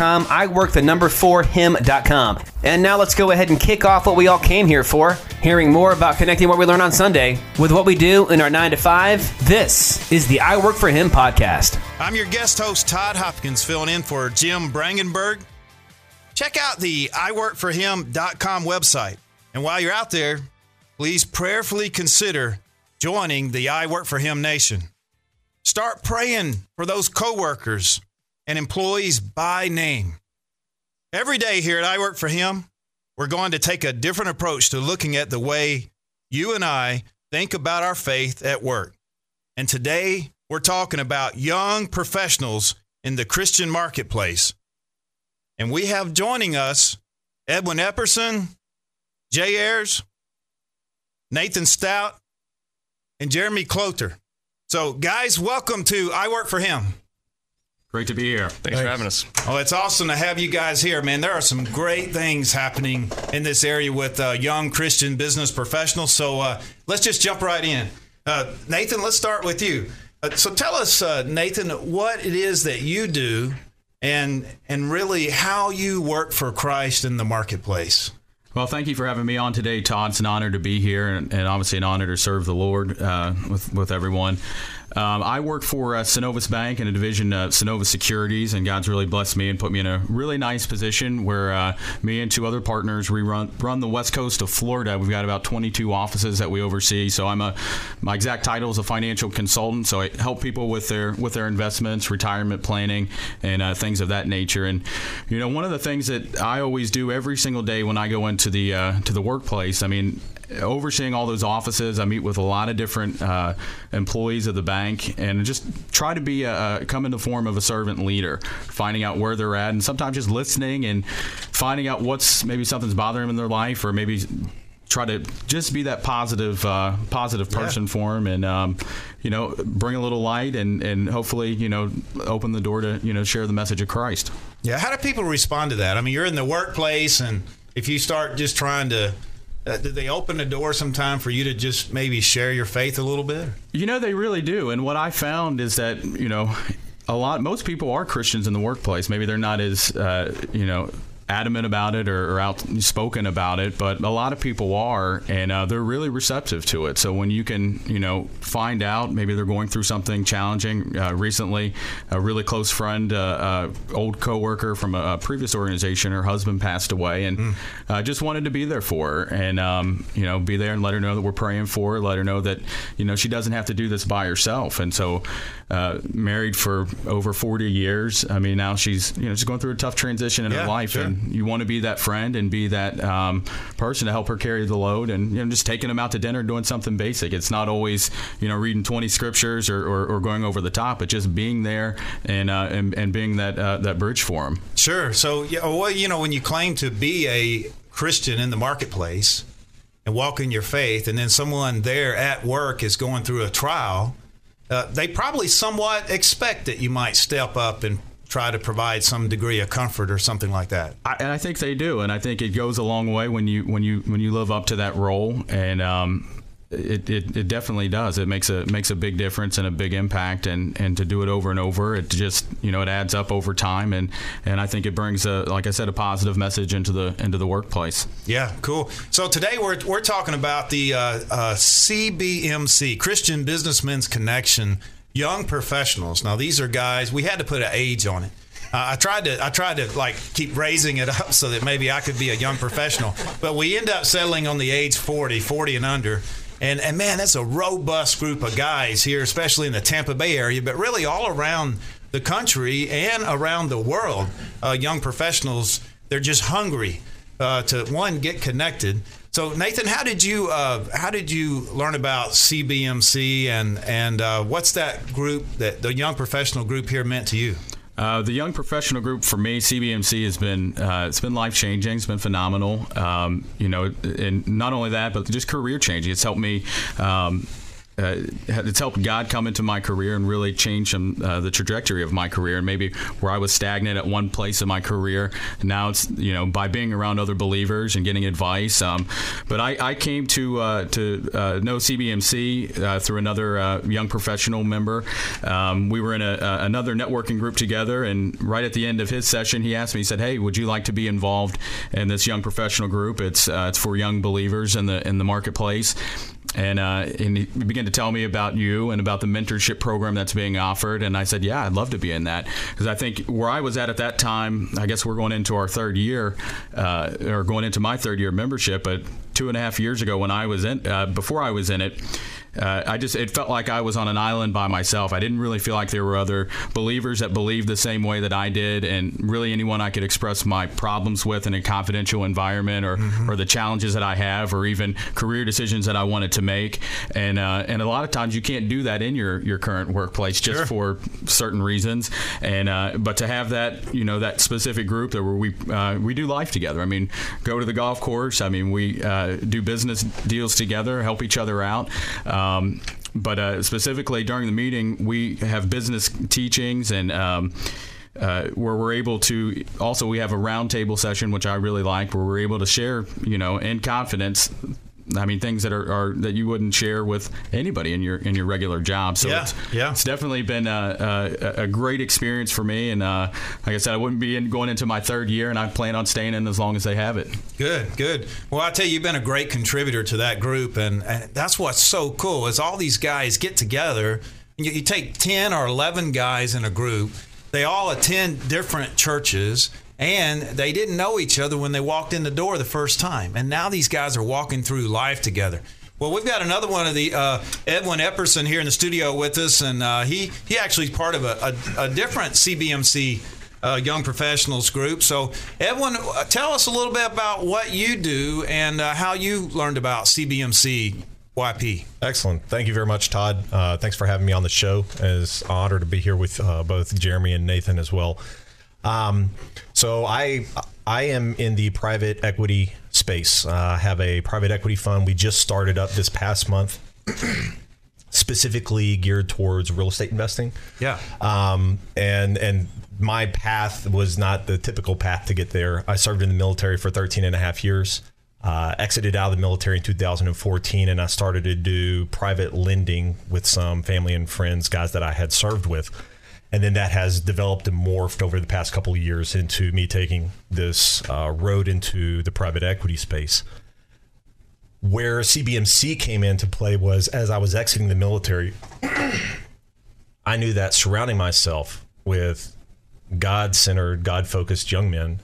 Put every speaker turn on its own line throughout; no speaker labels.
I work the number for him.com. And now let's go ahead and kick off what we all came here for, hearing more about connecting what we learn on Sunday with what we do in our 9 to 5. This is the I Work for Him podcast.
I'm your guest host, Todd Hopkins, filling in for Jim Brangenberg. Check out the iworkforhim.com website. And while you're out there, please prayerfully consider joining the I Work for Him Nation. Start praying for those coworkers and employees by name. Every day here at I Work for Him, we're going to take a different approach to looking at the way you and I think about our faith at work. And today, we're talking about young professionals in the Christian marketplace. And we have joining us Edwin Epperson, Jay Ayers, Nathan Stout, and Jeremy Cloter. So, guys, welcome to I Work for Him.
Great to be here.
Thanks, for having us.
Oh, it's awesome to have you guys here, man. There are some great things happening in this area with uh, young Christian business professionals. So uh, let's just jump right in. Uh, Nathan, let's start with you. Uh, so tell us, uh, Nathan, what it is that you do, and and really how you work for Christ in the marketplace.
Well, thank you for having me on today, Todd. It's an honor to be here, and, and obviously an honor to serve the Lord uh, with with everyone. Um, I work for uh, Synovus Bank in a division of Synovus Securities, and God's really blessed me and put me in a really nice position where uh, me and two other partners we run run the west coast of Florida. We've got about 22 offices that we oversee. So I'm a my exact title is a financial consultant. So I help people with their with their investments, retirement planning, and uh, things of that nature. And you know, one of the things that I always do every single day when I go into the uh, to the workplace. I mean, overseeing all those offices, I meet with a lot of different uh, employees of the bank, and just try to be a, a, come in the form of a servant leader, finding out where they're at, and sometimes just listening and finding out what's maybe something's bothering them in their life, or maybe try to just be that positive uh, positive person yeah. for them and um, you know bring a little light and and hopefully you know open the door to you know share the message of Christ.
Yeah, how do people respond to that? I mean, you're in the workplace and if you start just trying to uh, did they open the door sometime for you to just maybe share your faith a little bit?
You know, they really do. And what I found is that, you know, a lot, most people are Christians in the workplace. Maybe they're not as, uh, you know, adamant about it or, or, outspoken about it, but a lot of people are, and uh, they're really receptive to it. So when you can, you know, find out maybe they're going through something challenging. Uh, recently, a really close friend, uh, uh old coworker from a, a, previous organization, her husband passed away, and mm. just wanted to be there for her, and um, you know, be there and let her know that we're praying for her, let her know that you know she doesn't have to do this by herself, and so. Uh, married for over 40 years. I mean, now she's you know she's going through a tough transition in
yeah,
her life,
sure.
and you want to be that friend and be that um, person to help her carry the load and you know just taking them out to dinner doing something basic. It's not always you know reading 20 scriptures or, or, or going over the top but just being there and uh, and, and being that uh, that bridge for them
sure. So yeah well you know when you claim to be a Christian in the marketplace and walk in your faith and then someone there at work is going through a trial uh, they probably somewhat expect that you might step up and try to provide some degree of comfort or something like that.
I, and I think they do, and I think it goes a long way when you when you when you live up to that role. And um, it, it, it, definitely does. It makes a makes a big difference and a big impact, and, and to do it over and over, it just you know it adds up over time, and, and I think it brings a like I said a positive message into the into the workplace.
Yeah, cool. So today we're we're talking about the uh, uh, CBMC Christian Businessmen's Connection Young Professionals. Now these are guys we had to put an age on it. Uh, I tried to I tried to like keep raising it up so that maybe I could be a young professional, but we end up settling on the age 40, 40 and under. And, and man, that's a robust group of guys here, especially in the Tampa Bay area, but really all around the country and around the world. Uh, young professionals, they're just hungry uh, to one get connected. So Nathan, how did you uh, how did you learn about CBMC and and uh, what's that group that the young professional group here meant to you?
Uh, the young professional group for me, CBMC, has been uh, it's been life changing. It's been phenomenal. Um, you know, and not only that, but just career changing. It's helped me. Um, uh, it's helped God come into my career and really change uh, the trajectory of my career. And maybe where I was stagnant at one place in my career, now it's you know by being around other believers and getting advice. Um, but I, I, came to uh, to uh, know CBMC uh, through another uh, young professional member. Um, we were in a, another networking group together, and right at the end of his session, he asked me. He said, "Hey, would you like to be involved in this young professional group? It's it's for young believers in the in the marketplace." And uh, and he began to tell me about you and about the mentorship program that's being offered. And I said, yeah, I'd love to be in that because I think where I was at at that time, I guess we're going into our third year uh, or going into my third year membership, but two and a half years ago when I was in uh, before I was in it uh, I just it felt like I was on an island by myself. I didn't really feel like there were other believers that believed the same way that I did, and really anyone I could express my problems with in a confidential environment, or mm-hmm. or the challenges that I have, or even career decisions that I wanted to make. And uh, and a lot of times you can't do that in your your current workplace just sure. for certain reasons. And uh, but to have that you know that specific group that where we uh, we do life together. I mean, go to the golf course. I mean, we uh, do business deals together, help each other out. Um, but uh, specifically during the meeting, we have business teachings and. Um, uh, where we're able to also we have a roundtable session which I really like where we're able to share you know in confidence I mean, things that are, are, that you wouldn't share with anybody in your in your regular job. So
yeah,
it's,
yeah.
it's definitely been a, a, a, great experience for me. And uh, like I said, I wouldn't be in, going into my third year, and I plan on staying in as long as they have it.
Good, good. Well, I tell you, you've been a great contributor to that group, and, and that's what's so cool is all these guys get together. You, you take ten or eleven guys in a group. They all attend different churches and they didn't know each other when they walked in the door the first time. And now these guys are walking through life together. Well, we've got another one of the uh, Edwin Epperson here in the studio with us, and uh, he he actually is part of a, a, a different CBMC uh, young professionals group. So, Edwin, uh, tell us a little bit about what you do and uh, how you learned about CBMC YP.
Excellent. Thank you very much, Todd. Uh, thanks for having me on the show. It's an honor to be here with both Jeremy and Nathan as well. Um, so I I am in the private equity space. Uh, I have a private equity fund. We just started up this past month. specifically geared towards real estate investing.
Yeah.
Um, and and my path was not the typical path to get there. I served in the military for 13 and a half years. Uh, exited out of the military in 2014 and I started to do private lending with some family and friends, guys that I had served with and then that has developed and morphed over the past couple of years into me taking this uh, road into the private equity space. Where CBMC came into play was as I was exiting the military, I knew that surrounding myself with God centered, God focused young men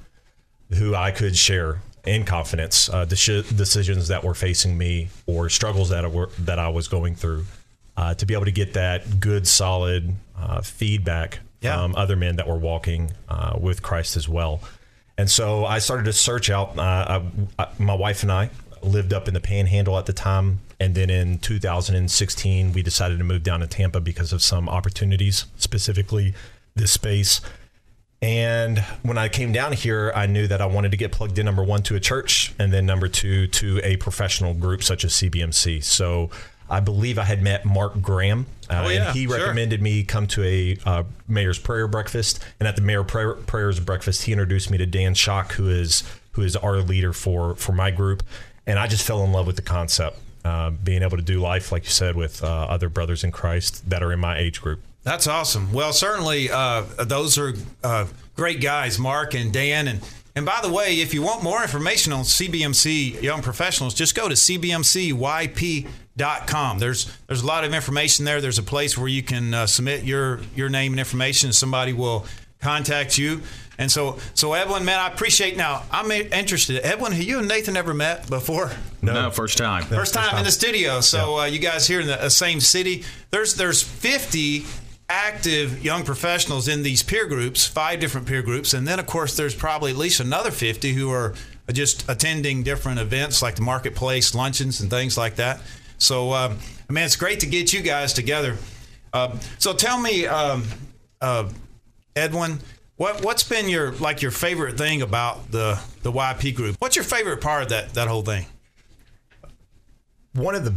who I could share in confidence uh, decisions that were facing me or struggles that, were, that I was going through uh, to be able to get that good, solid uh, feedback yeah. from other men that were walking uh, with Christ as well. And so I started to search out. Uh, I, I, my wife and I lived up in the Panhandle at the time, and then in 2016 we decided to move down to Tampa because of some opportunities, specifically this space. And when I came down here, I knew that I wanted to get plugged in number one to a church, and then number two to a professional group such as CBMC. So I believe I had met Mark Graham, uh, oh, yeah, and he sure. recommended me come to a uh, mayor's prayer breakfast. And at the mayor prayer, prayers breakfast, he introduced me to Dan Shock, who is who is our leader for for my group. And I just fell in love with the concept, uh, being able to do life, like you said, with uh, other brothers in Christ that are in my age group.
That's awesome. Well, certainly uh, those are uh, great guys, Mark and Dan, and. And by the way, if you want more information on CBMC Young Professionals, just go to cbmcyp.com. There's there's a lot of information there. There's a place where you can uh, submit your your name and information. And somebody will contact you. And so, so Edwin, man, I appreciate. Now, I'm interested. Edwin, have you and Nathan ever met before?
No, no first time.
First time, in the studio. So, yeah. uh, you guys here in the uh, same city. There's there's 50 active young professionals in these peer groups, five different peer groups, and then of course there's probably at least another 50 who are just attending different events like the marketplace luncheons and things like that. So, um, man, it's great to get you guys together. Uh, so, tell me, um, uh, Edwin, what what's been your like your favorite thing about the the YP group? What's your favorite part of that that whole thing?
One of the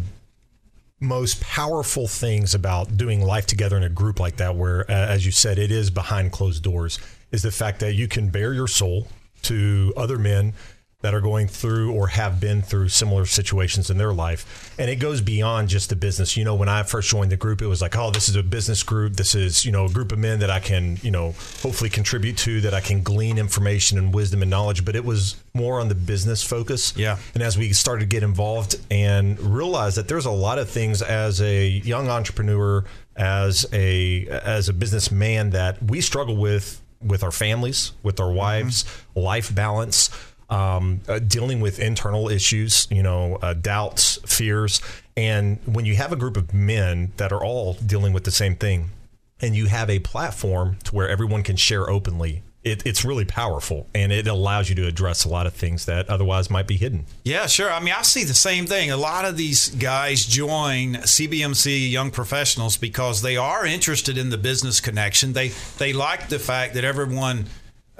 most powerful things about doing life together in a group like that, where, uh, as you said, it is behind closed doors, is the fact that you can bare your soul to other men that are going through or have been through similar situations in their life. And it goes beyond just the business. You know, when I first joined the group, it was like, oh, this is a business group. This is, you know, a group of men that I can, you know, hopefully contribute to, that I can glean information and wisdom and knowledge. But it was more on the business focus.
Yeah.
And as we started to get involved and realize that there's a lot of things as a young entrepreneur, as a as a businessman that we struggle with with our families, with our wives, mm-hmm. life balance um, uh, dealing with internal issues, you know, uh, doubts, fears. And when you have a group of men that are all dealing with the same thing, and you have a platform to where everyone can share openly it, it's really powerful and it allows you to address a lot of things that otherwise might be hidden.
Yeah, sure. I mean, I see the same thing. A lot of these guys join CBMC Young Professionals because they are interested in the business connection. They they like the fact that everyone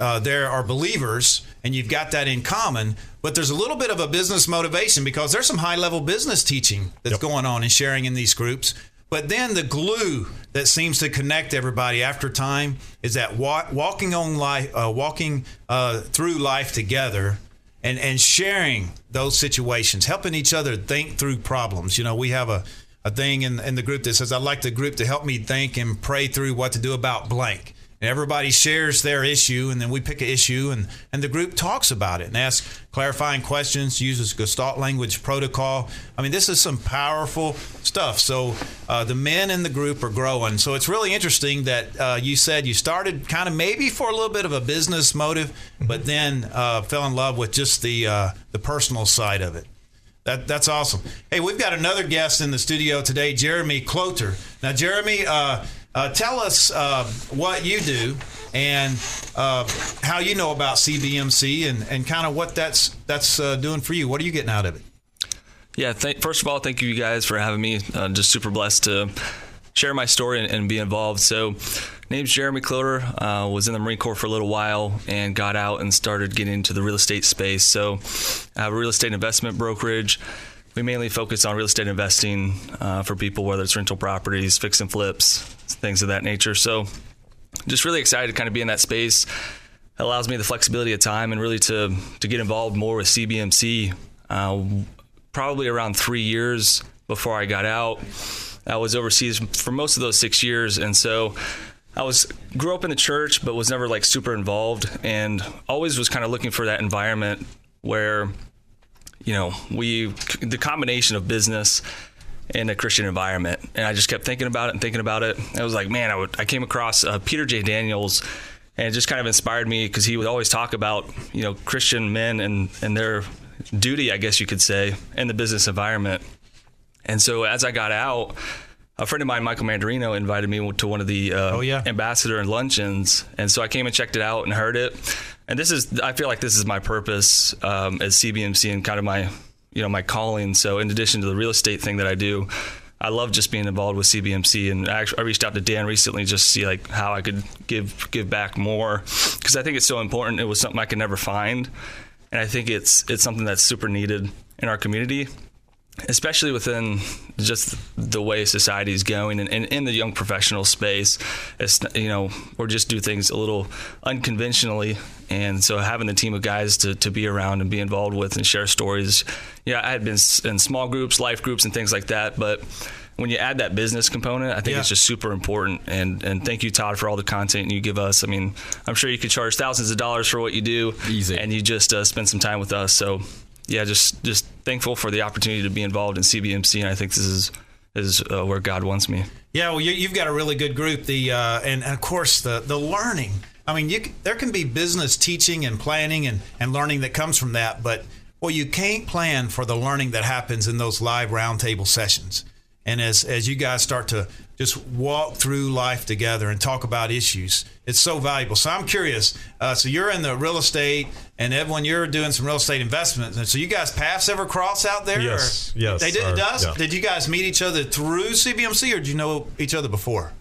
uh, there are believers and you've got that in common but there's a little bit of a business motivation because there's some high level business teaching that's yep. going on and sharing in these groups. But then the glue that seems to connect everybody after time is that walking on life uh, walking uh, through life together and and sharing those situations helping each other think through problems. You know we have a a thing in, in the group that says i'd like the group to help me think and pray through what to do about blank and everybody shares their issue and then we pick an issue and, and the group talks about it and asks clarifying questions uses gestalt language protocol. I mean this is some powerful stuff. So uh, the men in the group are growing. So it's really interesting that uh, you said you started kind of maybe for a little bit of a business motive but then uh, fell in love with just the uh, the personal side of it. That, that's awesome. Hey, we've got another guest in the studio today, Jeremy Cloter. Now, Jeremy, uh, uh, tell us uh, what you do and uh, how you know about CBMC and, and kind of what that's that's uh, doing for you. What are you getting out of it?
Yeah, th- first of all, thank you guys for having me. Uh, just super blessed to share my story and, and be involved. So, name's Jeremy Cloter. Uh, was in the Marine Corps for a little while and got out and started getting into the real estate space. So, I have a real estate investment brokerage we mainly focus on real estate investing for people, whether it's rental properties, fix and flips, things of that nature. So, just really excited to kind of be in that space. It allows me the flexibility of time and really to to get involved more with CBMC. Uh, probably around three years before I got out, I was overseas for most of those six years, and so. I was grew up in the church, but was never like super involved, and always was kind of looking for that environment where, you know, we the combination of business in a Christian environment. And I just kept thinking about it and thinking about it. I was like, man, I, would, I came across uh, Peter J. Daniels, and it just kind of inspired me because he would always talk about you know Christian men and and their duty, I guess you could say, in the business environment. And so as I got out. A friend of mine, Michael Mandarino, invited me to one of the uh,
oh, yeah.
ambassador and luncheons, and so I came and checked it out and heard it. And this is, I feel like this is my purpose um, as CBMC and kind of my you know my calling. So in addition to the real estate thing that I do, I love just being involved with CBMC, and I, actually, I reached out to Dan recently just to see like how I could give give back more because I think it's so important. It was something I could never find, and I think it's it's something that's super needed in our community especially within just the way society is going and, and, in the young professional space it's you know or just do things a little unconventionally and so having the team of guys to, to be around and be involved with and share stories yeah i had been in small groups life groups and things like that but when you add that business component, I think yeah. it's just super important. And and thank you, Todd, for all the content you give us. I mean, I'm sure you could charge thousands of dollars for what you do,
easy,
and you just uh, spend some time with us. So yeah, just just thankful for the opportunity to be involved in CBMC, and I think this is is uh, where God wants me.
Yeah, well, you, have got a really good group. The uh, and, and, of course the the learning I mean, you, there can be business teaching and planning and, and learning that comes from that, but well, you can't plan for the learning that happens in those live roundtable sessions. And as as you guys start to just walk through life together and talk about issues. It's so valuable. So I'm curious. Uh, so you're in the real estate, and everyone you're doing some real estate investments. And so you guys paths ever cross out there?
Yes,
or?
yes.
They did.
Our,
it does.
yeah.
Did you guys meet each other through CBMC, or did you know each other before?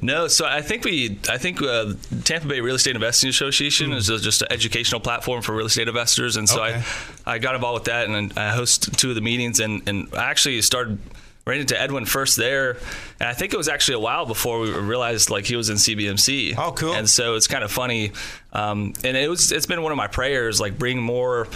No, so I think we, I think uh, Tampa Bay Real Estate Investing Association is just an educational platform for real estate investors, and so
Okay.
I, I got involved with that, and I host two of the meetings, and and I actually started ran into Edwin first there, and I think it was actually a while before we realized like he was in CBMC.
Oh, cool.
And so it's kind of funny, um, and it was it's been one of my prayers like bring more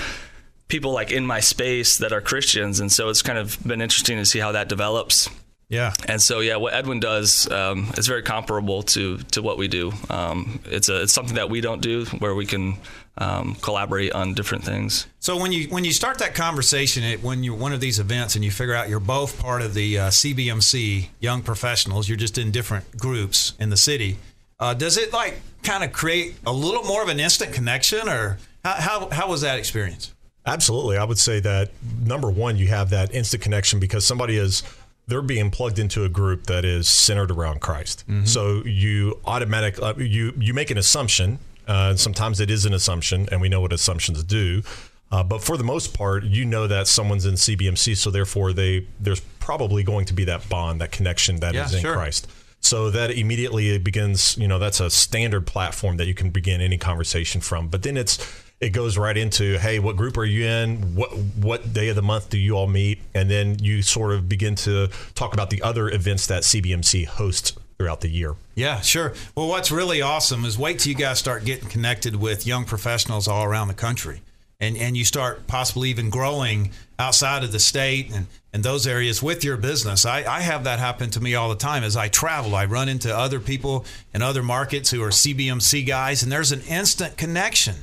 people like in my space that are Christians, and so it's kind of been interesting to see how that develops.
Yeah.
And so, yeah, what Edwin does um, is very comparable to to what we do. Um, it's a it's something that we don't do where we can um, collaborate on different things.
So when you when you start that conversation at when you're one of these events and you figure out you're both part of the uh, CBMC Young Professionals, you're just in different groups in the city. Uh, does it like kind of create a little more of an instant connection, or how how, how was that experience?
Absolutely. I would say that number one, you have that instant connection because somebody is they're being plugged into a group that is centered around Christ. So you automatic uh, you you make an assumption. Uh, sometimes it is an assumption, and we know what assumptions do. Uh, but for the most part, you know that someone's in CBMC, so therefore they there's probably going to be that bond, that connection that is
Yeah,
in
sure.
Christ. So that immediately it begins, you know, that's a standard platform that you can begin any conversation from. But then it's it goes right into, hey, what group are you in? What what day of the month do you all meet? And then you sort of begin to talk about the other events that CBMC hosts throughout the year.
Yeah, sure. Well, what's really awesome is wait till you guys start getting connected with young professionals all around the country. And, and you start possibly even growing outside of the state and, and those areas with your business. I, I have that happen to me all the time as I travel. I run into other people in other markets who are CBMC guys, and there's an instant connection.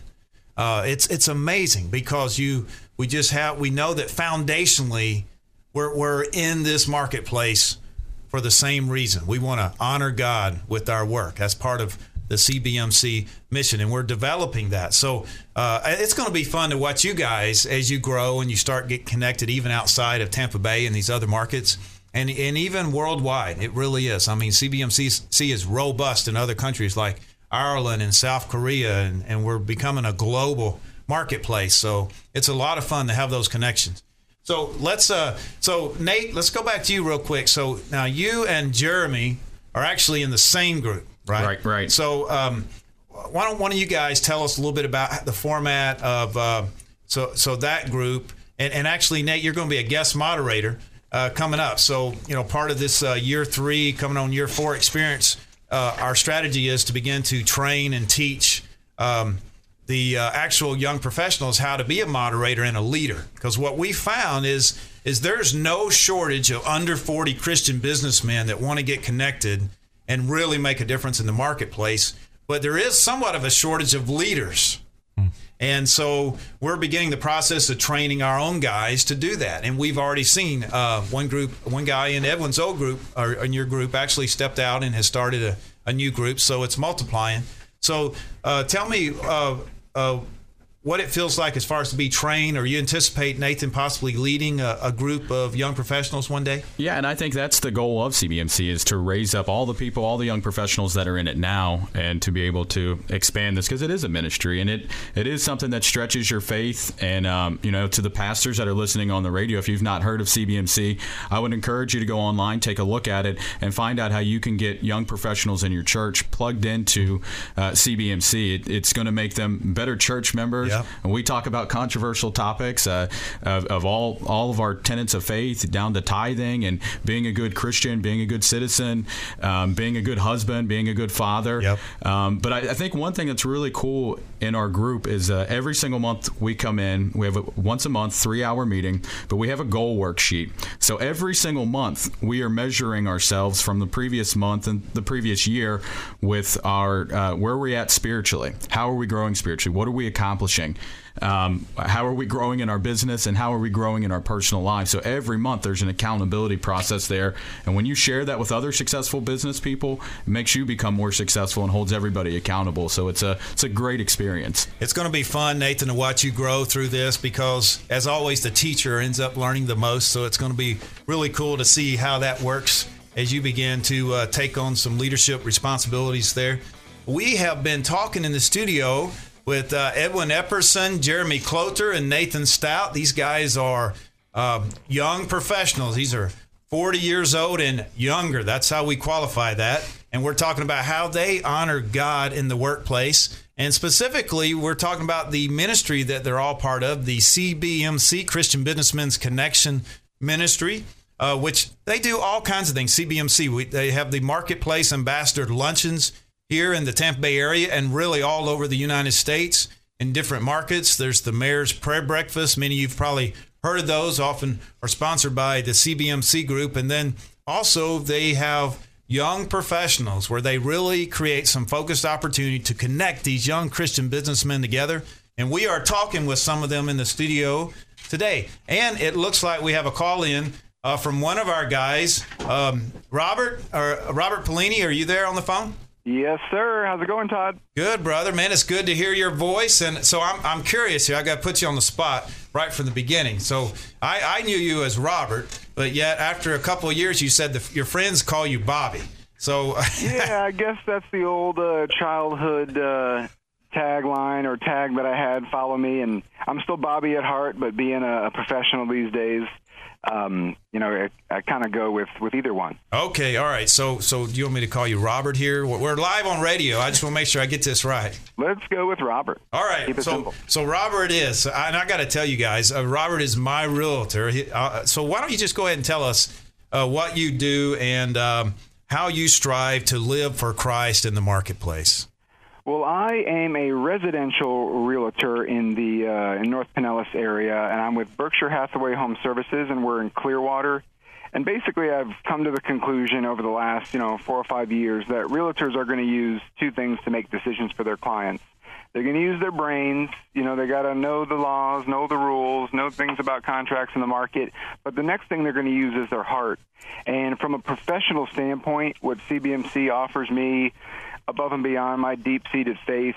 Uh, it's it's amazing because you we just have we know that foundationally we're we're in this marketplace for the same reason. We want to honor God with our work. That's part of the CBMC mission, and we're developing that. So uh, it's going to be fun to watch you guys as you grow and you start get connected, even outside of Tampa Bay and these other markets, and and even worldwide. It really is. I mean, CBMC is robust in other countries like Ireland and South Korea, and, and we're becoming a global marketplace. So it's a lot of fun to have those connections. So let's uh so Nate, let's go back to you real quick. So now you and Jeremy are actually in the same group, right?
Right, right.
So um why don't one of you guys tell us a little bit about the format of uh, so so that group and, and actually Nate, you're going to be a guest moderator uh, coming up. So you know part of this uh, year three coming on year four experience, uh, our strategy is to begin to train and teach. Um, the uh, actual young professionals how to be a moderator and a leader because what we found is is there's no shortage of under 40 christian businessmen that want to get connected and really make a difference in the marketplace but there is somewhat of a shortage of leaders and so we're beginning the process of training our own guys to do that. And we've already seen uh, one group, one guy in Edwin's old group, or in your group, actually stepped out and has started a, a new group. So it's multiplying. So uh, tell me uh, uh, what it feels like as far as to be trained, or you anticipate Nathan possibly leading a, a group of young professionals one day?
Yeah, and I think that's the goal of CBMC is to raise up all the people, all the young professionals that are in it now, and to be able to expand this because it is a ministry and it it is something that stretches your faith. And um, you know, to the pastors that are listening on the radio, if you've not heard of CBMC, I would encourage you to go online, take a look at it, and find out how you can get young professionals in your church plugged into uh, CBMC. It, it's going to make them better church members.
Yep.
And we talk about controversial topics uh, of, of all all of our tenets of faith, down to tithing and being a good Christian, being a good citizen, um, being a good husband, being a good father.
Yep.
Um, but I, I think one thing that's really cool in our group is uh, every single month we come in. We have a once a month three hour meeting, but we have a goal worksheet. So every single month we are measuring ourselves from the previous month and the previous year with our uh, where are we at spiritually? How are we growing spiritually? What are we accomplishing? Um, how are we growing in our business and how are we growing in our personal life? So every month there's an accountability process there, and when you share that with other successful business people, it makes you become more successful and holds everybody accountable. So it's a it's a great experience.
It's going to be fun, Nathan, to watch you grow through this because, as always, the teacher ends up learning the most. So it's going to be really cool to see how that works as you begin to uh, take on some leadership responsibilities there. We have been talking in the studio with uh, Edwin Epperson, Jeremy Cloter, and Nathan Stout. These guys are uh, young professionals. These are 40 years old and younger. That's how we qualify that. And we're talking about how they honor God in the workplace. And specifically, we're talking about the ministry that they're all part of, the CBMC, Christian Businessmen's Connection Ministry. Uh, which they do all kinds of things. CBMC, we, they have the Marketplace Ambassador Luncheons here in the Tampa Bay area and really all over the United States in different markets. There's the Mayor's Prayer Breakfast. Many of you've probably heard of those, often are sponsored by the CBMC group. And then also, they have young professionals where they really create some focused opportunity to connect these young Christian businessmen together. And we are talking with some of them in the studio today. And it looks like we have a call in uh, from one of our guys, um, Robert or Robert Polini. Are you there on the phone?
Yes, sir. How's it going, Todd?
Good, brother. Man, it's good to hear your voice. And so I'm, I'm curious here. I got to put you on the spot right from the beginning. So I, I knew you as Robert, but yet after a couple of years, you said the, your friends call you Bobby. So
yeah, I guess that's the old uh, childhood uh, tagline or tag that I had. Follow me, and I'm still Bobby at heart, but being a, a professional these days, um, you know, I, I kind of go with with either one.
Okay, all right. So, so do you want me to call you Robert here? We're live on radio. I just want to make sure I get this right.
Let's go with Robert.
All right.
Keep it
so,
simple.
so Robert is, and I got to tell you guys, uh, Robert is my realtor. He, uh, so, why don't you just go ahead and tell us uh, what you do and um, how you strive to live for Christ in the marketplace?
Well, I am a residential realtor in the uh, in North Pinellas area, and I'm with Berkshire Hathaway Home Services, and we're in Clearwater. And basically, I've come to the conclusion over the last, you know, four or five years that realtors are going to use two things to make decisions for their clients. They're going to use their brains. You know, they got to know the laws, know the rules, know things about contracts in the market. But the next thing they're going to use is their heart. And from a professional standpoint, what CBMC offers me above and beyond my deep-seated faith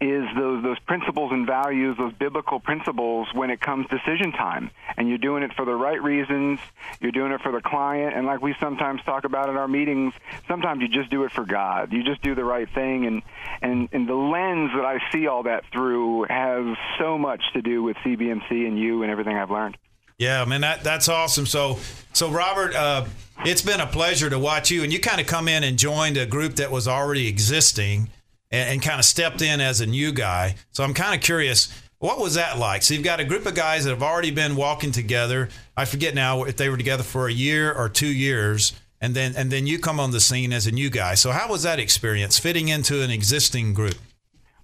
is those those principles and values, those biblical principles when it comes decision time. And you're doing it for the right reasons. You're doing it for the client. And like we sometimes talk about in our meetings, sometimes you just do it for God. You just do the right thing. And and and the lens that I see all that through has so much to do with CBMC and you and everything I've learned.
Yeah, man, that that's awesome. So, so Robert, uh, it's been a pleasure to watch you, and you kind of come in and joined a group that was already existing, and, and kind of stepped in as a new guy. So I'm kind of curious, what was that like? So you've got a group of guys that have already been walking together. I forget now if they were together for a year or two years, and then and then you come on the scene as a new guy. So how was that experience fitting into an existing group?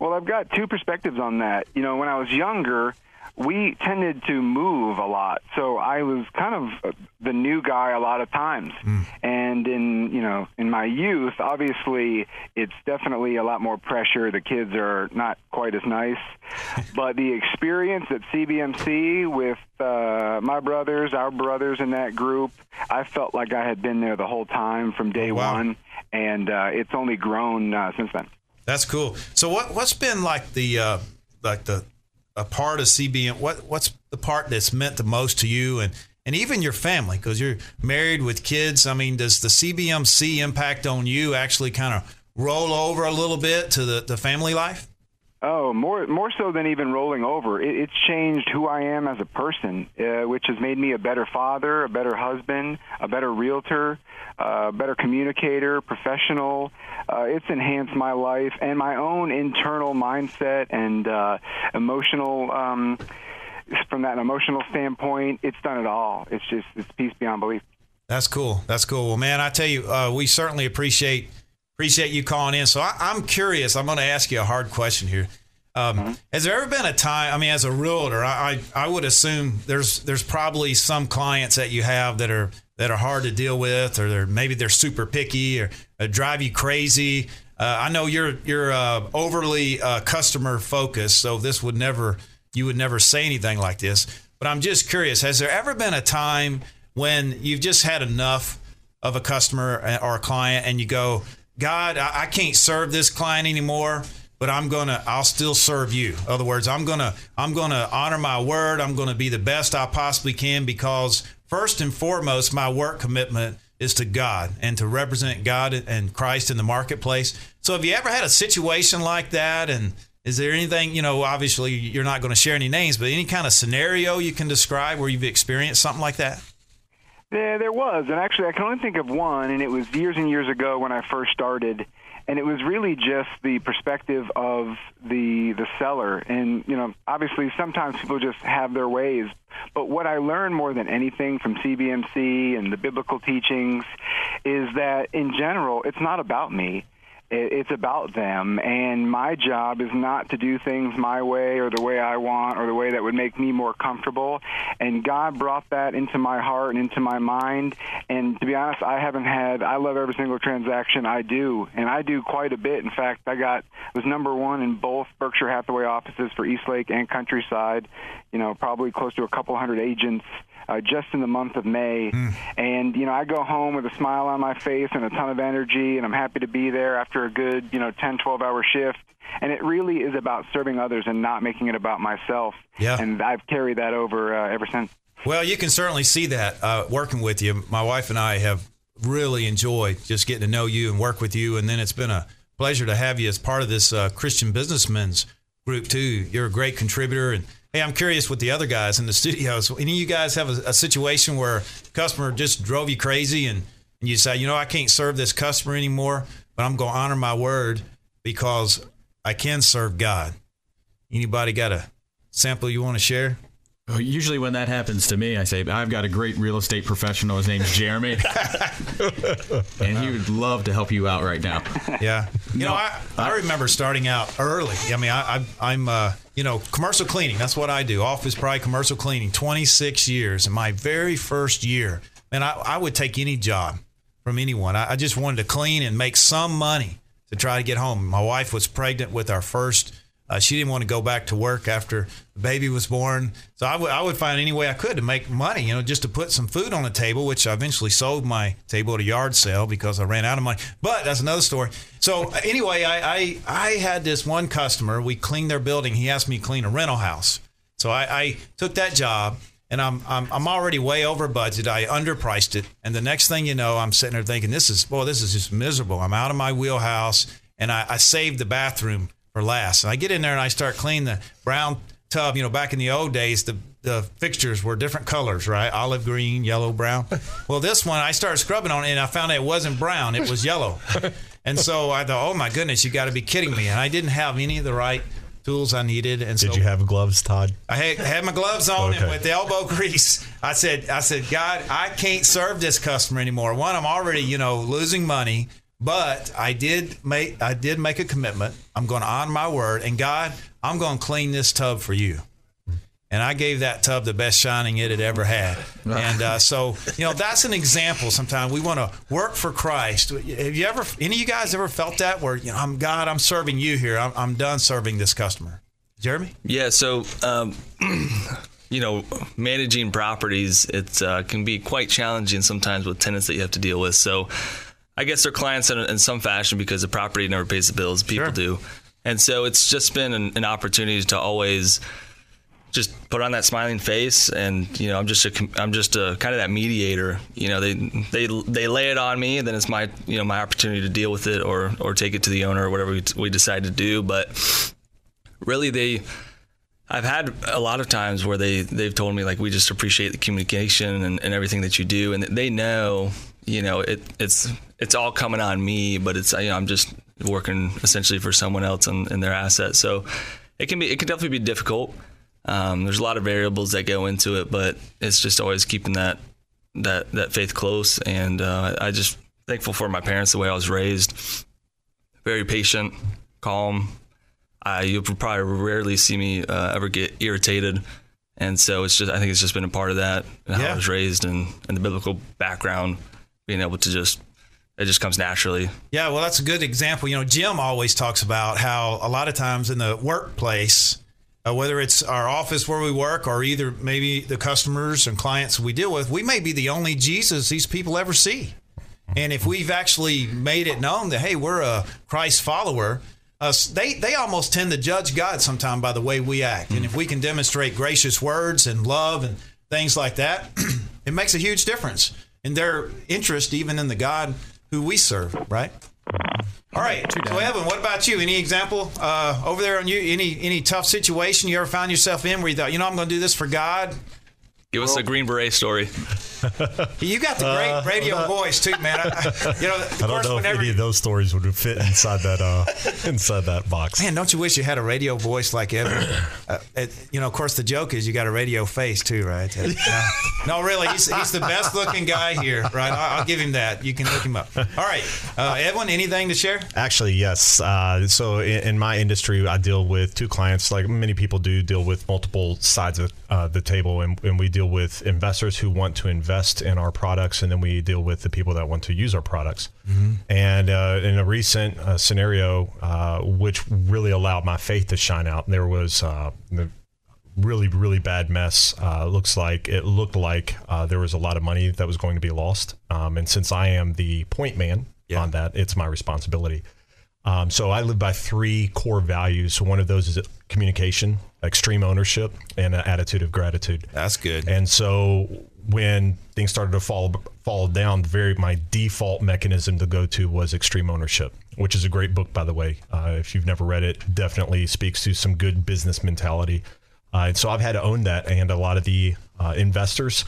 Well, I've got two perspectives on that. You know, when I was younger, we tended to move a lot. So I was kind of the new guy a lot of times. And in, you know, in my youth, obviously it's definitely a lot more pressure. The kids are not quite as nice. but the experience at CBMC with uh, my brothers, our brothers in that group, I felt like I had been there the whole time from day
Oh, wow.
one. And uh, it's only grown uh, since then.
That's cool. So what what's been like the uh, like the a part of CBM? What what's the part that's meant the most to you and and even your family because you're married with kids. I mean, does the CBMC impact on you actually kind of roll over a little bit to the, the family life?
Oh, more more so than even rolling over. It, it's changed who I am as a person, uh, which has made me a better father, a better husband, a better realtor, uh, a better communicator, professional. Uh, it's enhanced my life and my own internal mindset and uh, emotional. Um, from that emotional standpoint, it's done it all. It's just it's peace beyond belief.
That's cool. That's cool. Well, man, I tell you, uh, we certainly appreciate appreciate you calling in. So I, I'm curious. I'm going to ask you a hard question here. Um, Has there ever been a time? I mean, as a realtor, I, I I would assume there's there's probably some clients that you have that are that are hard to deal with, or they're maybe they're super picky or, or drive you crazy. Uh, I know you're you're uh, overly uh, customer focused, so this would never you would never say anything like this. But I'm just curious: has there ever been a time when you've just had enough of a customer or a client, and you go, God, I, I can't serve this client anymore? but I'm gonna I'll still serve you. In other words, I'm gonna I'm gonna honor my word. I'm gonna be the best I possibly can because first and foremost, my work commitment is to God and to represent God and Christ in the marketplace. So have you ever had a situation like that? And is there anything, you know, obviously you're not going to share any names, but any kind of scenario you can describe where you've experienced something like that?
Yeah, there was. And actually, I can only think of one, and it was years and years ago when I first started. And it was really just the perspective of the the seller. And you know obviously sometimes people just have their ways. But what I learned more than anything from CBMC and the biblical teachings is that in general it's not about me it's about them. And my job is not to do things my way or the way I want or the way that would make me more comfortable. And God brought that into my heart and into my mind. And to be honest, I haven't had, I love every single transaction I do. And I do quite a bit. In fact, I got, was number one in both Berkshire Hathaway offices for Eastlake and Countryside, you know, probably close to a couple hundred agents uh, just in the month of May. Mm. And, you know, I go home with a smile on my face and a ton of energy, and I'm happy to be there after a good, you know, 10, 12 hour shift. And it really is about serving others and not making it about myself.
Yeah.
And I've carried that over uh, ever since.
Well, you can certainly see that uh, working with you. My wife and I have really enjoyed just getting to know you and work with you. And then it's been a pleasure to have you as part of this uh, Christian businessmen's group, too. You're a great contributor. And Hey, I'm curious with the other guys in the studios. Any of you guys have a, a situation where a customer just drove you crazy and, and you say, you know, I can't serve this customer anymore, but I'm going to honor my word because I can serve God. Anybody got a sample you want to share?
Usually, when that happens to me, I say, I've got a great real estate professional. His name's Jeremy. and he would love to help you out right now.
Yeah. You no, know, I, I remember starting out early. I mean, I, I, am uh, you know, commercial cleaning. That's what I do. Office pride commercial cleaning, 26 years. And my very first year, man, I, I would take any job from anyone. I, I just wanted to clean and make some money to try to get home. My wife was pregnant with our first uh, she didn't want to go back to work after the baby was born. So I would would find any way I could to make money, you know, just to put some food on the table, which I eventually sold my table at a yard sale because I ran out of money. But that's another story. So anyway, I I, I had this one customer. We cleaned their building. He asked me to clean a rental house. So I, I took that job and I'm, I'm I'm already way over budget. I underpriced it, and the next thing you know, I'm sitting there thinking, this is boy, this is just miserable. I'm out of my wheelhouse, and I, I saved the bathroom for last. And I get in there and I start cleaning the brown tub. You know, back in the old days, the the fixtures were different colors, right? Olive green, yellow, brown. Well, this one I started scrubbing on it and I found it wasn't brown; it was yellow. And so I thought, oh my goodness, you got to be kidding me! And I didn't have any of the right tools I needed. And
did
so
you have gloves, Todd?
I had, had my gloves on okay. and with the elbow grease. I said, I said, God, I can't serve this customer anymore. One, I'm already, you know, losing money. But I did make I did make a commitment. I'm going to honor my word, and God, I'm going to clean this tub for you. And I gave that tub the best shining it had ever had. And uh, so, you know, that's an example. Sometimes we want to work for Christ. Have you ever, any of you guys ever felt that where, you know, I'm God, I'm serving you here. I'm, I'm done serving this customer. Jeremy?
Yeah. So, um, you know, managing properties, it uh, can be quite challenging sometimes with tenants that you have to deal with. So, I guess they're clients in, in, some fashion because the property never pays the bills. People sure. do, and so it's just been an, an, opportunity to always just put on that smiling face, and you know, I'm just a I'm just a kind of that mediator. You know, they they they lay it on me, and then it's my you know my opportunity to deal with it or or take it to the owner or whatever we, we decide to do. But really, they. I've had a lot of times where they they've told me like we just appreciate the communication and, and everything that you do, and they know you know it it's it's all coming on me, but it's you know I'm just working essentially for someone else and, and their asset. So it can be it can definitely be difficult. Um, there's a lot of variables that go into it, but it's just always keeping that that that faith close. And uh, I just thankful for my parents, the way I was raised, very patient, calm. I you'll probably rarely see me uh, ever get irritated. And so it's just I think it's just been a part of that and how
Yeah.
I was raised and, and the biblical background, being able to just it just comes naturally.
Yeah, well, that's a good example. You know, Jim always talks about how a lot of times in the workplace, uh, whether it's our office where we work or either maybe the customers and clients we deal with, we may be the only Jesus these people ever see. And if we've actually made it known that, hey, we're a Christ follower, uh, they, they almost tend to judge God sometime by the way we act. And if we can demonstrate gracious words and love and things like that, it makes a huge difference in their interest, even in the God who we serve, right? All right. So, Evan, what about you? Any example uh, over there on you? Any any tough situation you ever found yourself in where you thought, you know, I'm going to do this for God?
Give us a Green Beret story.
You got the great radio voice too, man. I, I- you know,
I don't
course,
know if any of those stories would fit inside that uh, inside that box.
Man, don't you wish you had a radio voice like Evan? Uh, it, you know, of course, the joke is you got a radio face too, right? Uh, no, really, he's, he's the best looking guy here, right? I'll, I'll give him that. You can look him up. All right, uh, Edwin, anything to share?
Actually, yes. Uh, so in, in my industry, I deal with two clients, like many people do, deal with multiple sides of uh, the table, and, and we deal with investors who want to invest in our products, and then we deal with the people that want to use our products. And uh, in a recent uh, scenario, uh, which really allowed my faith to shine out, there was uh, really really bad mess uh, looks like it looked like uh, there was a lot of money that was going to be lost. Um, and since i am the point man on that it's my responsibility. Um, so i live by three core values. So one of those is communication extreme ownership and an attitude of gratitude
That's good.
and so when things started to fall fall down, the very my default mechanism to go to was Extreme Ownership, which is a great book, by the way. Uh, if you've never read it, definitely speaks to some good business mentality. Uh, and so I've had to own that, and a lot of the uh, investors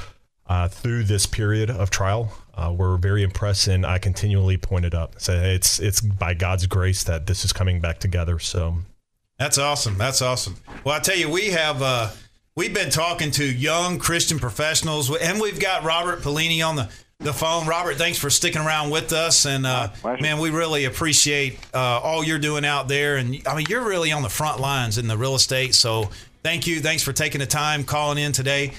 uh, through this period of trial uh, were very impressed, and I continually pointed up, say it's it's by God's grace that this is coming back together. So
That's awesome. That's awesome. Well, I tell you, we have uh, we've been talking to young Christian professionals, and we've got Robert Polini on the the phone. Robert, thanks for sticking around with us, and uh, man, we really appreciate uh, all you're doing out there. And I mean, you're really on the front lines in the real estate. So thank you. Thanks for taking the time calling in today.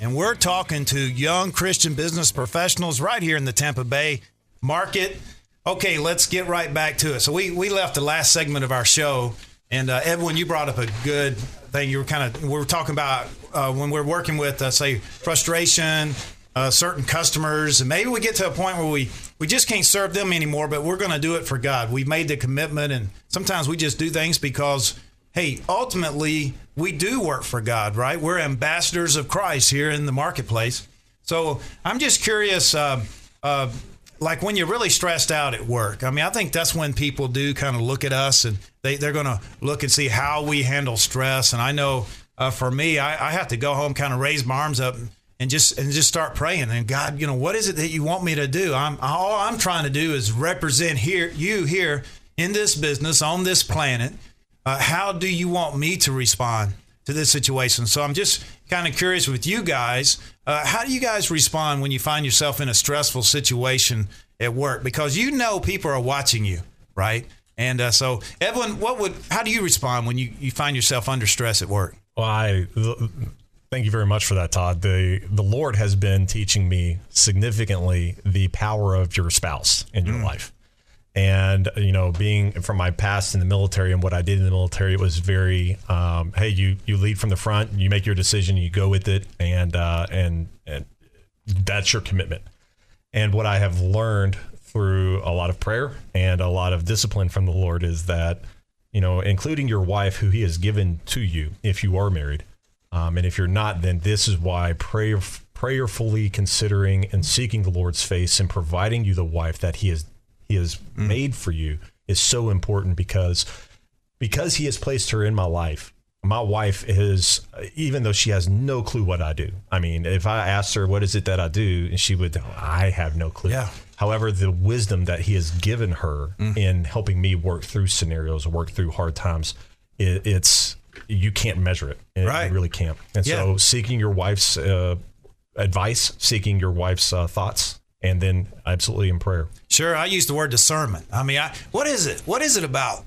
And we're talking to young Christian business professionals right here in the Tampa Bay market. Okay, let's get right back to it. So we we left the last segment of our show, and uh, Edwin, you brought up a good thing. You were kind of we were talking about uh, when we're working with uh, say frustration, uh, certain customers, and maybe we get to a point where we we just can't serve them anymore, but we're going to do it for God. We've made the commitment, and sometimes we just do things because. Hey, ultimately, we do work for God, right? We're ambassadors of Christ here in the marketplace. So I'm just curious, uh, uh, like when you're really stressed out at work. I mean, I think that's when people do kind of look at us and they, they're going to look and see how we handle stress. And I know uh, for me, I, I have to go home, kind of raise my arms up and just and just start praying. And God, you know, what is it that you want me to do? I'm all I'm trying to do is represent here you here in this business on this planet. Uh, how do you want me to respond to this situation? So I'm just kind of curious with you guys. Uh, how do you guys respond when you find yourself in a stressful situation at work? Because you know people are watching you, right? And uh, so, Evelyn, what would how do you respond when you, you find yourself under stress at work?
Well, I thank you very much for that, Todd. The the Lord has been teaching me significantly the power of your spouse in your life. And you know, being from my past in the military and what I did in the military, it was very, um, hey, you you lead from the front, you make your decision, you go with it, and uh, and and that's your commitment. And what I have learned through a lot of prayer and a lot of discipline from the Lord is that, you know, including your wife, who He has given to you, if you are married, um, and if you're not, then this is why prayer, prayerfully considering and seeking the Lord's face and providing you the wife that He has He has made for you is so important because because He has placed her in my life. My wife is, even though she has no clue what I do. I mean, if I asked her, what is it that I do? And she would, I have no clue.
Yeah.
However, the wisdom that he has given her in helping me work through scenarios, work through hard times, it, it's, you can't measure it. It-
Right.
You really can't. And
Yeah.
so seeking your wife's uh, advice, seeking your wife's uh, thoughts, and then absolutely in prayer.
Sure, I use the word discernment. I mean, I, what is it? What is it about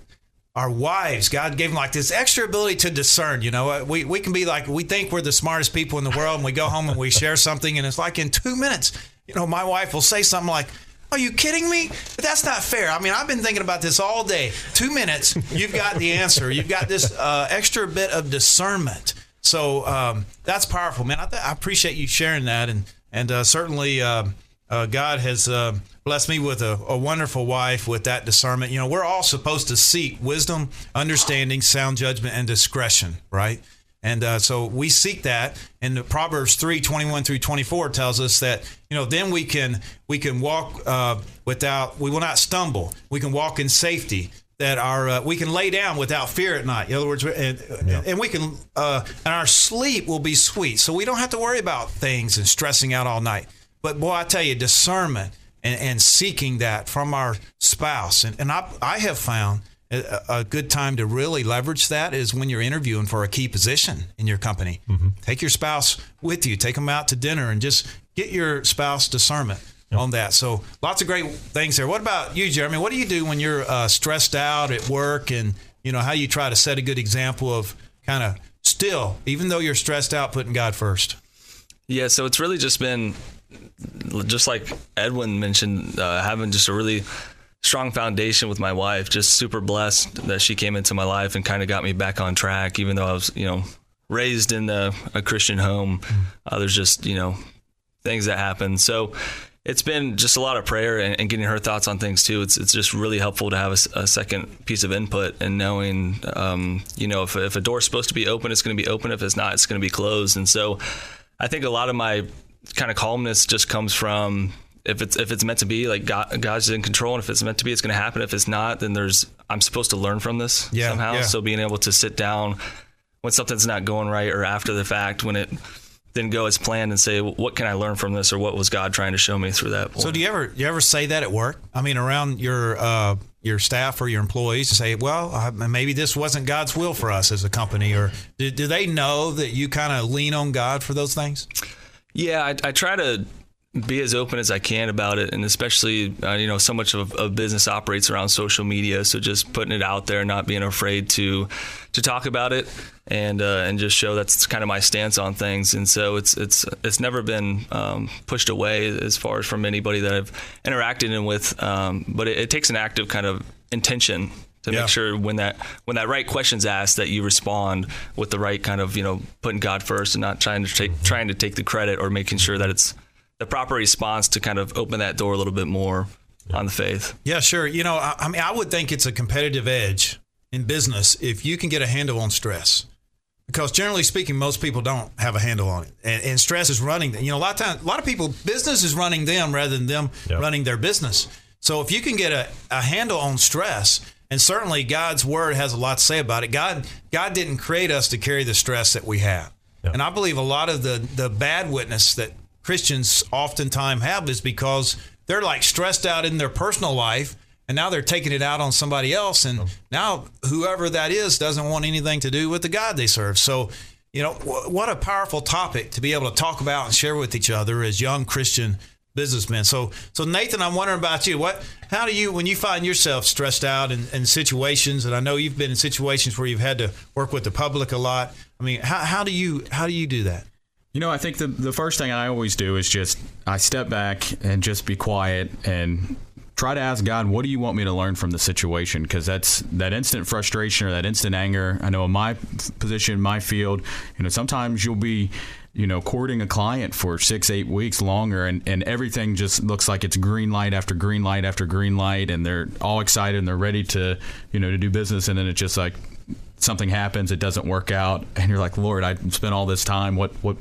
our wives, God gave them like this extra ability to discern. You know, we, we can be like, we think we're the smartest people in the world, and we go home and we share something, and it's like in two minutes, you know, my wife will say something like, Are you kidding me? That's not fair. I mean, I've been thinking about this all day. Two minutes, you've got the answer. You've got this uh, extra bit of discernment. So um, that's powerful, man. I, th- I, appreciate you sharing that, and and uh, certainly uh, uh God has uh, blessed me with a, a, wonderful wife with that discernment. You know, we're all supposed to seek wisdom, understanding, sound judgment, and discretion, right? And uh, so we seek that. And the Proverbs 3, 21 through 24 tells us that, you know, then we can we can walk uh, without, we will not stumble. We can walk in safety. That our uh, we can lay down without fear at night. In other words, and, yeah. and we can uh, and our sleep will be sweet. So we don't have to worry about things and stressing out all night. But boy, I tell you, discernment and, and seeking that from our spouse. And, and I, I have found a, a, good time to really leverage that is when you're interviewing for a key position in your company. Mm-hmm. Take your spouse with you, take them out to dinner, and just get your spouse discernment. Yep. On that, so lots of great things there. What about you, Jeremy? What do you do when you're uh, stressed out at work, and you know how you try to set a good example of kind of still, even though you're stressed out, putting God first?
Yeah, so it's really just been just like Edwin mentioned, uh, having just a really strong foundation with my wife. Just super blessed that she came into my life and kind of got me back on track, even though I was, you know, raised in a, a Christian home. Mm. Uh, there's just, you know, things that happen. So it's been just a lot of prayer and, and, getting her thoughts on things too. It's it's just really helpful to have a, a second piece of input and knowing, um, you know, if, if a door's supposed to be open, it's going to be open. If it's not, it's going to be closed. And so I think a lot of my kind of calmness just comes from if it's if it's meant to be like God, God's in control and if it's meant to be it's going to happen if it's not then there's I'm supposed to learn from this yeah, somehow yeah. so being able to sit down when something's not going right or after the fact when it didn't go as planned and say what can I learn from this or what was God trying to show me through that point.
so do you ever you ever say that at work I mean around your uh, your staff or your employees to say well uh, maybe this wasn't God's will for us as a company or do, do they know that you kind of lean on God for those things
yeah, I, I try to be as open as I can about it, and especially uh, you know so much of, of, business operates around social media, so just putting it out there, not being afraid to to talk about it, and uh, and just show that's kind of my stance on things, and so it's it's it's never been um, pushed away as far as from anybody that I've interacted in with, um, but it, it takes an active kind of intention to yeah. make sure when that when that right question's asked that you respond with the right kind of you know putting God first and not trying to take trying to take the credit or making sure that it's the proper response to kind of open that door a little bit more on the faith.
Yeah, sure. You know, I, I mean, I would think it's a competitive edge in business if you can get a handle on stress because generally speaking, most people don't have a handle on it, and, and, stress is running them. You know, a lot of times, a lot of people, business is running them rather than them yep. running their business. So if you can get a, a handle on stress, and certainly God's word has a lot to say about it. God God didn't create us to carry the stress that we have. Yeah. And I believe a lot of the the bad witness that Christians oftentimes have is because they're like stressed out in their personal life and now they're taking it out on somebody else and now whoever that is doesn't want anything to do with the God they serve. So, you know, what a powerful topic to be able to talk about and share with each other as young Christian businessmen. So, so Nathan, I'm wondering about you. What, how do you, when you find yourself stressed out in, in, situations, and I know you've been in situations where you've had to work with the public a lot. I mean, how, how do you, how do you do that?
You know, I think the the first thing I always do is just I step back and just be quiet and try to ask God, what do you want me to learn from the situation? Because that's that instant frustration or that instant anger. I know in my position, my field, you know, sometimes you'll be you know, courting a client for six, eight weeks longer, and, and everything just looks like it's green light after green light after green light, and they're all excited and they're ready to, you know, to do business, and then it's just like something happens, it doesn't work out, and you're like, Lord, I spent all this time. What what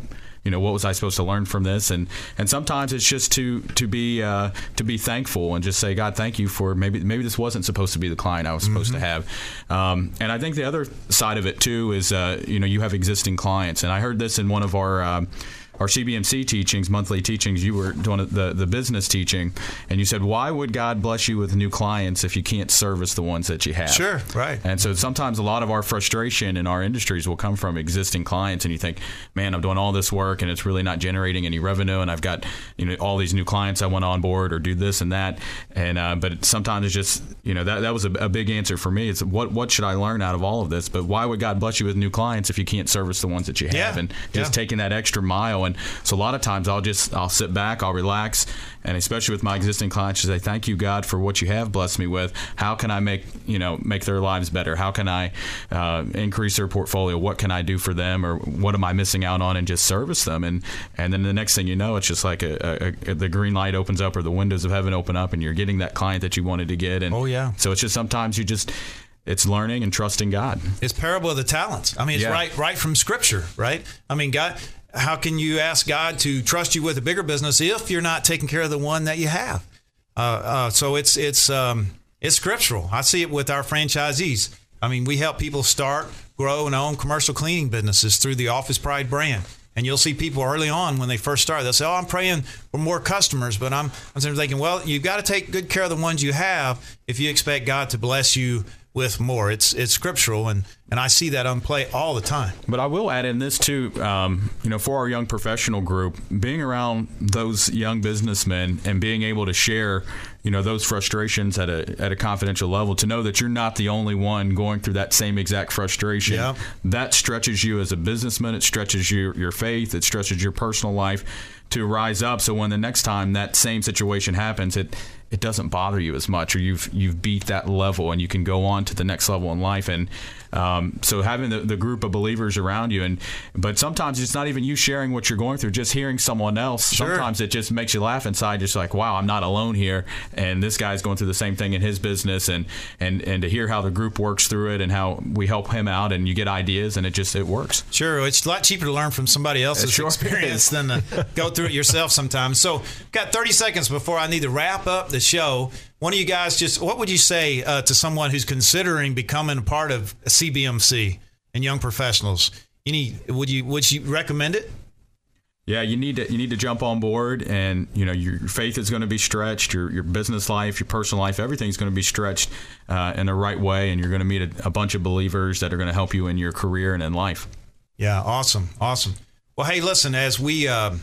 you know what was I supposed to learn from this? And and sometimes it's just to to be uh, to be thankful and just say God thank you for maybe maybe this wasn't supposed to be the client I was supposed mm-hmm. to have. Um, and I think the other side of it too is uh, you know you have existing clients. And I heard this in one of our uh, our CBMC teachings, monthly teachings, you were doing the the business teaching, and you said, "Why would God bless you with new clients if you can't service the ones that you have?"
Sure, right.
And so sometimes a lot of our frustration in our industries will come from existing clients, and you think, "Man, I'm doing all this work and it's really not generating any revenue, and I've got you know all these new clients I want on board or do this and that." And uh, but sometimes it's just you know that that was a, a big answer for me. It's what what should I learn out of all of this? But why would God bless you with new clients if you can't service the ones that you have?
Yeah,
And just
yeah.
taking that extra mile. And so a lot of times I'll just I'll sit back, I'll relax, and especially with my existing clients, just say thank you God for what you have blessed me with. How can I make you know make their lives better? How can I uh, increase their portfolio? What can I do for them, or what am I missing out on, and just service them? And and then the next thing you know, it's just like a, a, a, the green light opens up, or the windows of heaven open up, and you're getting that client that you wanted to get. And
Oh, yeah.
so it's just sometimes you just it's learning and trusting God.
It's parable of the talents. I mean, it's
Yeah.
right right from Scripture, right? I mean, God, how can you ask God to trust you with a bigger business if you're not taking care of the one that you have? Uh, uh, so it's it's um, it's scriptural. I see it with our franchisees. I mean, we help people start, grow, and own commercial cleaning businesses through the Office Pride brand. And you'll see people early on when they first start, they'll say, "Oh, I'm praying for more customers," but I'm I'm thinking, well, you've got to take good care of the ones you have if you expect God to bless you with more. It's it's scriptural, and and I see that on play all the time.
But I will add in this too, um, you know, for our young professional group, being around those young businessmen and being able to share, you know, those frustrations at a at a confidential level, to know that you're not the only one going through that same exact frustration,
Yeah.
that stretches you as a businessman. It stretches your your faith. It stretches your personal life to rise up. So when the next time that same situation happens, it it doesn't bother you as much, or you've you've beat that level, and you can go on to the next level in life. And um, so having the, the group of believers around you, and but sometimes it's not even you sharing what you're going through, just hearing someone else.
Sure.
Sometimes it just makes you laugh inside, just like, wow, I'm not alone here, and this guy's going through the same thing in his business, and and and to hear how the group works through it and how we help him out, and you get ideas, and it just it works.
Sure, it's a lot cheaper to learn from somebody else's
sure
experience than to go through it yourself sometimes. So, got 30 seconds before I need to wrap up the show. One of you guys just, what would you say uh, to someone who's considering becoming a part of CBMC and young professionals? Any, would you would you recommend it?
Yeah, you need to you need to jump on board, and you know your faith is going to be stretched, your your business life, your personal life, everything's going to be stretched uh, in the right way, and you're going to meet a, a bunch of believers that are going to help you in your career and in life.
Yeah, awesome, awesome. Well, hey, listen, as we um,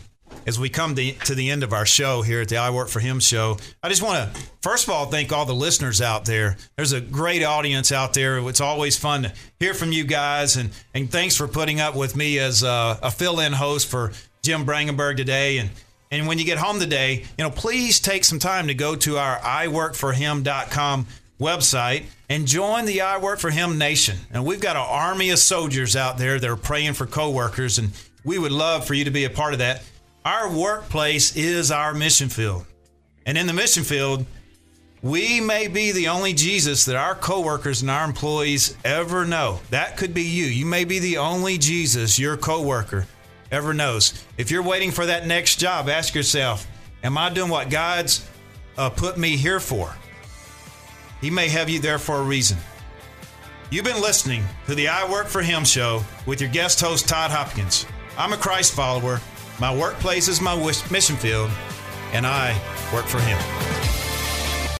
as we come to, to the end of our show here at the I Work for Him show, I just want to first of all thank all the listeners out there. There's a great audience out there. It's always fun to hear from you guys, and and thanks for putting up with me as a, a fill-in host for Jim Brangenberg today. And and when you get home today, you know, please take some time to go to our iworkforhim.com website and join the I Work for Him Nation. And we've got an army of soldiers out there that are praying for coworkers, and we would love for you to be a part of that. Our workplace is our mission field. And in the mission field, we may be the only Jesus that our coworkers and our employees ever know. That could be you. You may be the only Jesus your coworker ever knows. If you're waiting for that next job, ask yourself, am I doing what God's uh, put me here for? He may have you there for a reason. You've been listening to the I Work for Him show with your guest host, Todd Hopkins. I'm a Christ follower. My workplace is my mission field, and I work for Him.